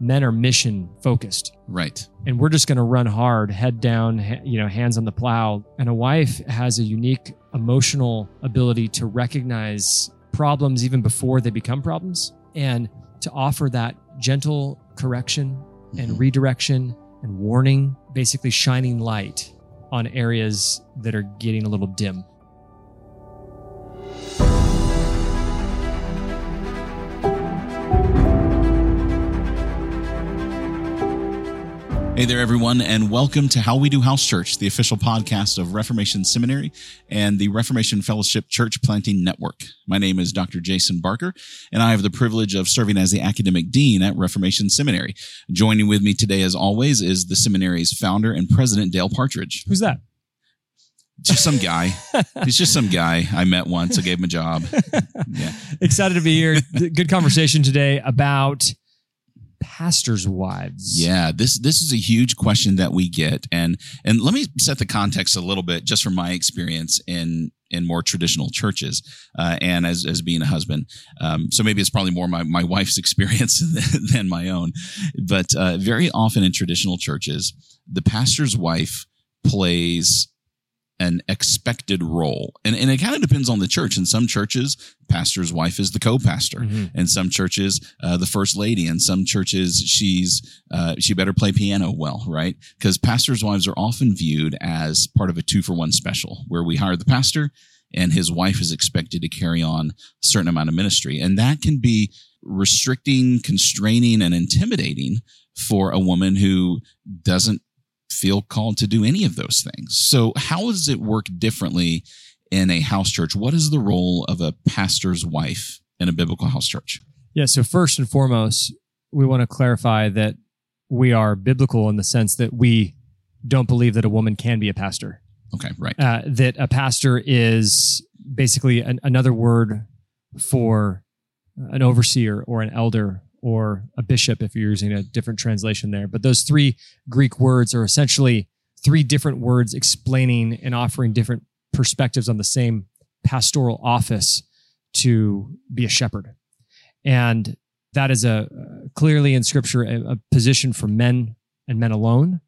men are mission focused Right. and we're just going to run hard, head down, ha- you know, hands on the plow. And a wife has a unique emotional ability to recognize problems even before they become problems and to offer that gentle correction and Mhm. redirection and warning, basically shining light on areas that are getting a little dim. Hey there, everyone, and welcome to How We Do House Church, the official podcast of Reformation Seminary and the Reformation Fellowship Church Planting Network. My name is Dr. Jason Barker, and I have the privilege of serving as the academic dean at Reformation Seminary. Joining with me today, as always, is the seminary's founder and president, Dale Partridge. Who's that? Just some guy. He's just some guy I met once. I gave him a job. Yeah. Excited to be here. Good conversation today about pastors' wives. Yeah, this this is a huge question that we get, and and let me set the context a little bit, just from my experience in in more traditional churches, uh, and as as being a husband. Um, so maybe it's probably more my my wife's experience than, than my own, but uh, very often in traditional churches, the pastor's wife plays an expected role. And, and it kind of depends on the church. In some churches, pastor's wife is the co-pastor. Mhm. In some churches, uh, the first lady. In some churches, she's, uh, she better play piano well, right? Because pastors' wives are often viewed as part of a two for one special where we hire the pastor and his wife is expected to carry on a certain amount of ministry. And that can be restricting, constraining, and intimidating for a woman who doesn't feel called to do any of those things. So, how does it work differently in a house church? What is the role of a pastor's wife in a biblical house church? Yeah. So first and foremost, we want to clarify that we are biblical in the sense that we don't believe that a woman can be a pastor. Okay, right. Uh, that a pastor is basically an, another word for an overseer or an elder or a bishop if you're using a different translation there. But those three Greek words are essentially three different words explaining and offering different perspectives on the same pastoral office to be a shepherd. And that is a clearly in scripture a, a position for men and men alone.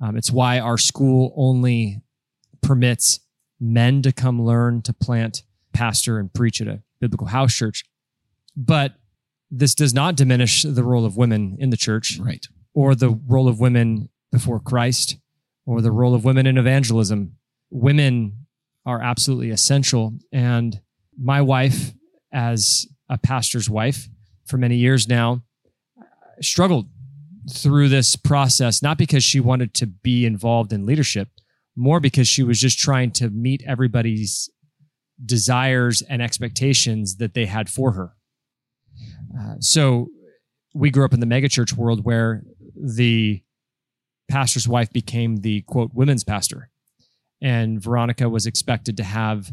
Um, it's why our school only permits men to come learn to plant, pastor, and preach at a biblical house church. But this does not diminish the role of women in the church Right. or the role of women before Christ or the role of women in evangelism. Women are absolutely essential. And my wife, as a pastor's wife for many years now, struggled through this process, not because she wanted to be involved in leadership, more because she was just trying to meet everybody's desires and expectations that they had for her. So we grew up in the megachurch world where the pastor's wife became the quote women's pastor. And Veronica was expected to have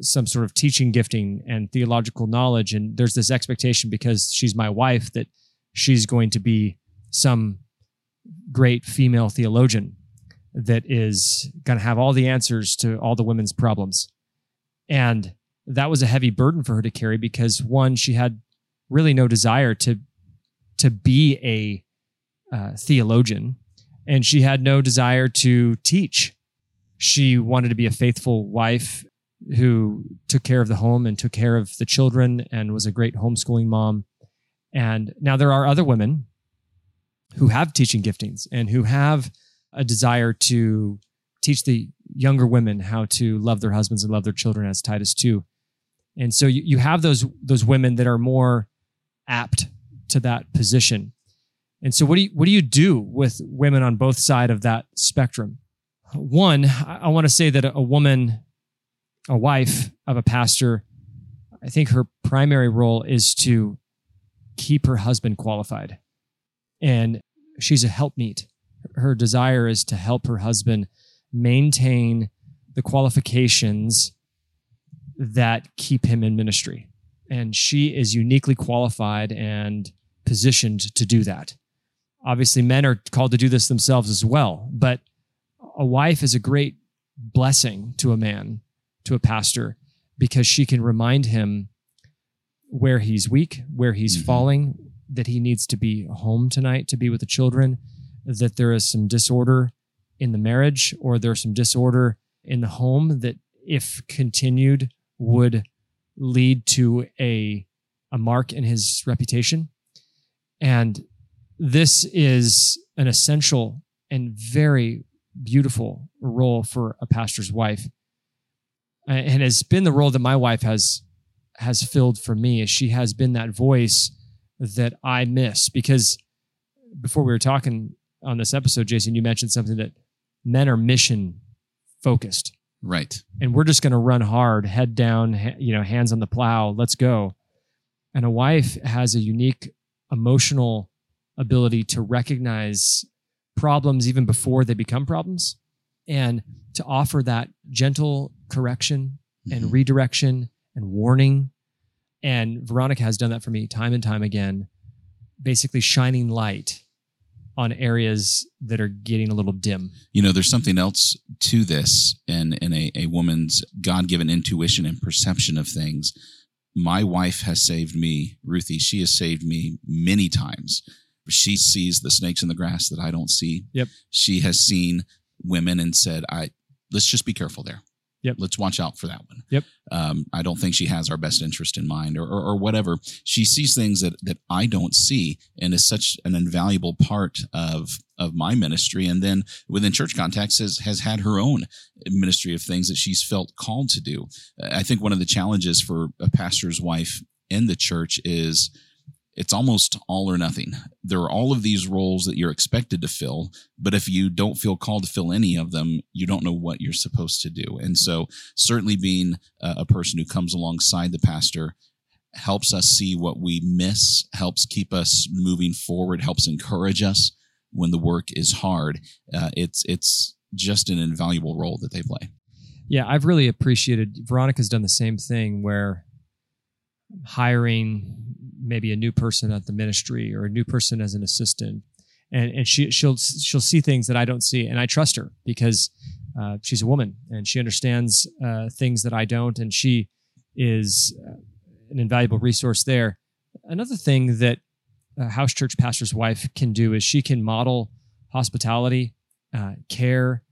some sort of teaching gifting and theological knowledge. And there's this expectation because she's my wife that she's going to be some great female theologian that is going to have all the answers to all the women's problems. And that was a heavy burden for her to carry because one, she had really no desire to to be a uh, theologian, and she had no desire to teach. She wanted to be a faithful wife who took care of the home and took care of the children and was a great homeschooling mom. And now there are other women who have teaching giftings and who have a desire to teach the younger women how to love their husbands and love their children as Titus 2. And so you, you have those those women that are more apt to that position. And so what do you what do you do with women on both side of that spectrum? One, I, I want to say that a, a woman, a wife of a pastor, I think her primary role is to keep her husband qualified. And she's a helpmeet. Her desire is to help her husband maintain the qualifications that keep him in ministry. And she is uniquely qualified and positioned to do that. Obviously, men are called to do this themselves as well, but a wife is a great blessing to a man, to a pastor, because she can remind him where he's weak, where he's Mhm. falling, that he needs to be home tonight to be with the children, that there is some disorder in the marriage or there's some disorder in the home that if continued would lead to a a mark in his reputation. And this is an essential and very beautiful role for a pastor's wife. And has been the role that my wife has has filled for me is she has been that voice that I miss. Because before we were talking on this episode Jason you mentioned something that men are mission focused Right. and we're just going to run hard head down ha- you know hands on the plow let's go and a wife has a unique emotional ability to recognize problems even before they become problems and to offer that gentle correction and Mhm. redirection and warning and veronica has done that for me time and time again basically shining light on areas that are getting a little dim you know, there's something else to this and in a, a woman's God given intuition and perception of things. My wife has saved me, Ruthie. She has saved me many times. She sees the snakes in the grass that I don't see. Yep. She has seen women and said, I let's just be careful there. Yep. Let's watch out for that one. Yep. Um, I don't think she has our best interest in mind or, or, or whatever. She sees things that, that I don't see and is such an invaluable part of, of my ministry. And then within church context has, has had her own ministry of things that she's felt called to do. I think one of the challenges for a pastor's wife in the church is it's almost all or nothing. There are all of these roles that you're expected to fill, but if you don't feel called to fill any of them, you don't know what you're supposed to do. And so, certainly being a person who comes alongside the pastor helps us see what we miss, helps keep us moving forward, helps encourage us when the work is hard. Uh, it's it's just an invaluable role that they play. Yeah, I've really appreciated. Veronica's done the same thing where hiring maybe a new person at the ministry or a new person as an assistant, and and she she'll she'll see things that I don't see, and I trust her because uh, she's a woman and she understands uh, things that I don't, and she is uh, an invaluable resource there. Another thing that a house church pastor's wife can do is she can model hospitality, uh, care,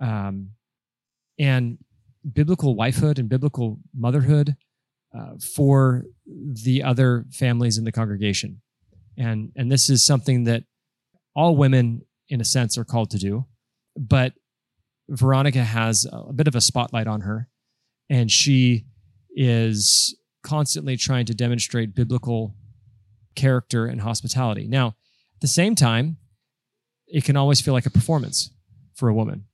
um, and biblical wifehood and biblical motherhood uh, for the other families in the congregation. And, and this is something that all women, in a sense, are called to do. But Veronica has a bit of a spotlight on her, and she is constantly trying to demonstrate biblical character and hospitality. Now, at the same time, it can always feel like a performance for a woman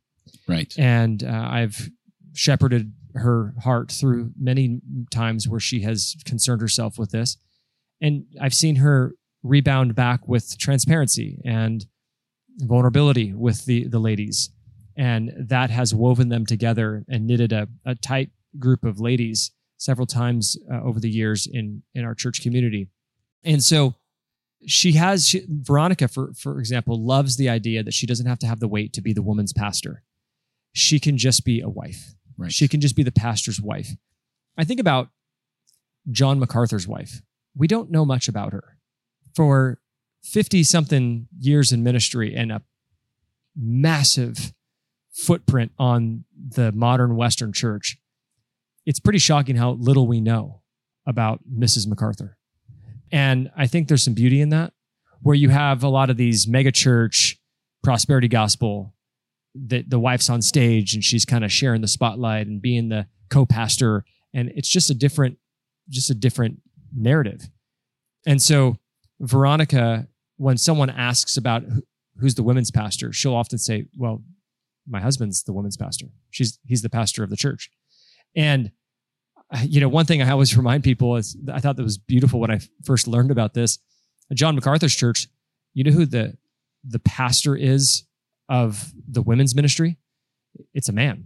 Right. and uh, I've shepherded her heart through many times where she has concerned herself with this, and I've seen her rebound back with transparency and vulnerability with the the ladies, and that has woven them together and knitted a, a tight group of ladies several times uh, over the years in in our church community, and so. She has she, Veronica, for for example, loves the idea that she doesn't have to have the weight to be the woman's pastor she can just be a wife. Right. She can just be the pastor's wife. I think about John MacArthur's wife. We don't know much about her. For 50 something years in ministry and a massive footprint on the modern Western church, it's pretty shocking how little we know about Mrs. MacArthur. And I think there's some beauty in that, where you have a lot of these megachurch prosperity gospel that the wife's on stage and she's kind of sharing the spotlight and being the co-pastor. And it's just a different just a different narrative. And so veronica when someone asks about who's the women's pastor she'll often say well my husband's the women's pastor. She's he's the pastor of the church. And you know one thing i always remind people is i thought that was beautiful when i first learned about this. John macarthur's church you know who the the pastor is of the women's ministry, it's a man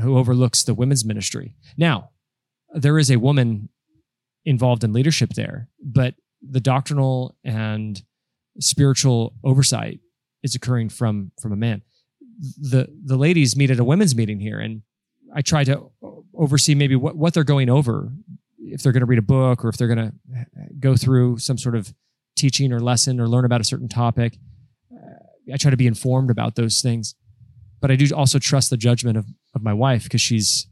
who overlooks the women's ministry. Now, there is a woman involved in leadership there, but the doctrinal and spiritual oversight is occurring from from a man. The the ladies meet at a women's meeting here, and I try to oversee maybe what, what they're going over, if they're going to read a book or if they're going to go through some sort of teaching or lesson or learn about a certain topic. I try to be informed about those things, but I do also trust the judgment of, of my wife because she's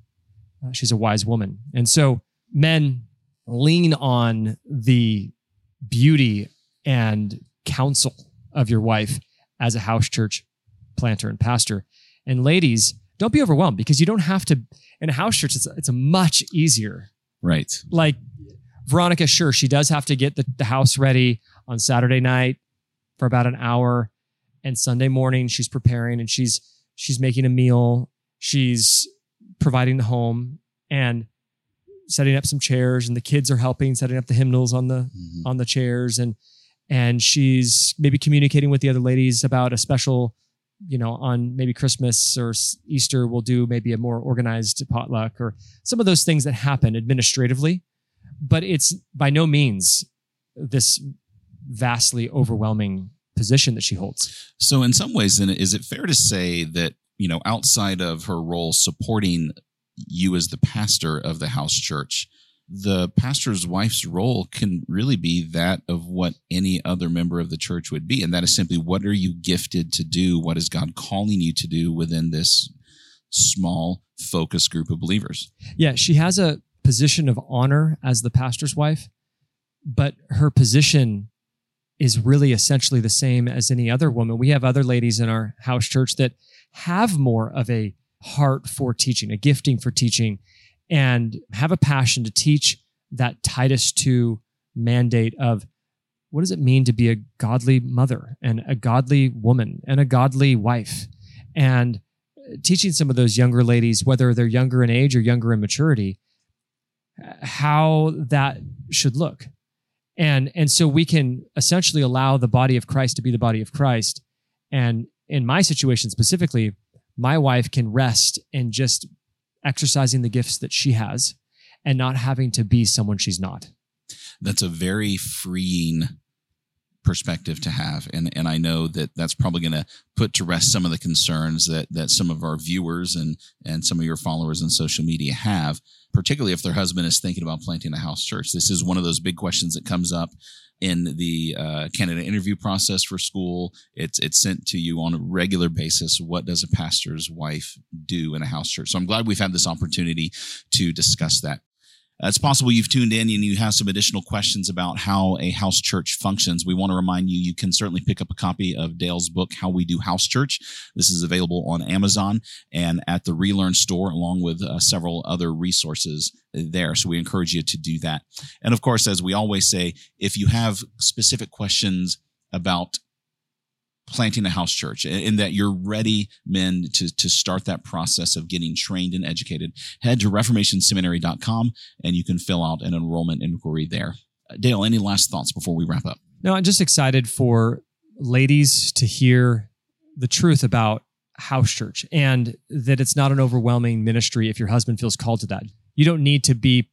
uh, she's a wise woman. And so men lean on the beauty and counsel of your wife as a house church planter and pastor. And ladies, don't be overwhelmed because you don't have to in a house church it's, it's much easier right like veronica sure she does have to get the, the house ready on saturday night for about an hour and sunday morning she's preparing and she's she's making a meal. She's providing the home and setting up some chairs and the kids are helping setting up the hymnals on the Mhm. on the chairs. And and she's maybe communicating with the other ladies about a special you know on maybe christmas or easter we'll do maybe a more organized potluck or some of those things that happen administratively. But it's by no means this vastly overwhelming position that she holds So, in some ways, then, is it fair to say that, you know, outside of her role supporting you as the pastor of the house church, the pastor's wife's role can really be that of what any other member of the church would be. And that is simply what are you gifted to do? What is God calling you to do within this small, focus group of believers? yeah she has a position of honor as the pastor's wife but her position is really essentially the same as any other woman. We have other ladies in our house church that have more of a heart for teaching a gifting for teaching and have a passion to teach that titus 2 mandate of what does it mean to be a godly mother and a godly woman and a godly wife? And uh, teaching some of those younger ladies whether they're younger in age or younger in maturity how that should look and and so we can essentially allow the body of christ to be the body of christ. And in my situation specifically my wife can rest in just exercising the gifts that she has and not having to be someone she's not. That's a very freeing perspective to have. And and I know that that's probably going to put to rest some of the concerns that that some of our viewers and and some of your followers on social media have particularly if their husband is thinking about planting a house church. This is one of those big questions that comes up in the uh, candidate interview process for school. It's it's sent to you on a regular basis what does a pastor's wife do in a house church? So i'm glad we've had this opportunity to discuss that it's possible you've tuned in and you have some additional questions about how a house church functions. We want to remind you you can certainly pick up a copy of Dale's book, How We Do House Church. This is available on Amazon and at the Relearn store, along with uh, several other resources there. So we encourage you to do that. And of course, as we always say, if you have specific questions about planting a house church and that you're ready men to to start that process of getting trained and educated head to reformationseminary.com and you can fill out an enrollment inquiry there Uh, dale any last thoughts before we wrap up No, I'm just excited for ladies to hear the truth about house church and that it's not an overwhelming ministry if your husband feels called to that. You don't need to be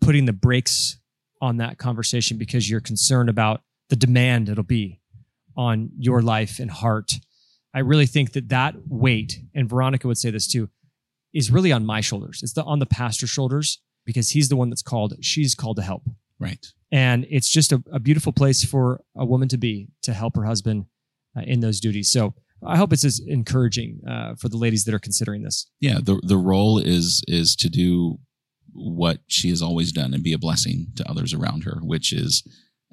putting the brakes on that conversation because you're concerned about the demand it'll be on your life and heart. I really think that that weight, and Veronica would say this too, is really on my shoulders. It's the, on the pastor's shoulders because he's the one that's called, she's called to help right and it's just a, a beautiful place for a woman to be to help her husband uh, in those duties so i hope it's as encouraging uh, for the ladies that are considering this yeah the the role is is to do what she has always done and be a blessing to others around her which is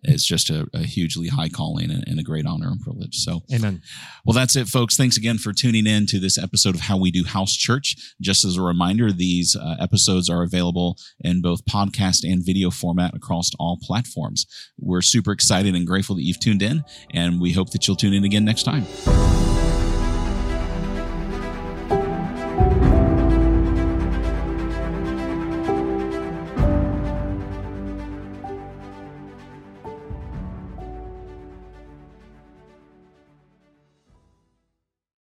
is just a, a hugely high calling and, and a great honor and privilege so amen Well, that's it, folks. Thanks again for tuning in to this episode of How We Do House Church. Just as a reminder, these uh, episodes are available in both podcast and video format across all platforms. We're super excited and grateful that you've tuned in, and we hope that you'll tune in again next time.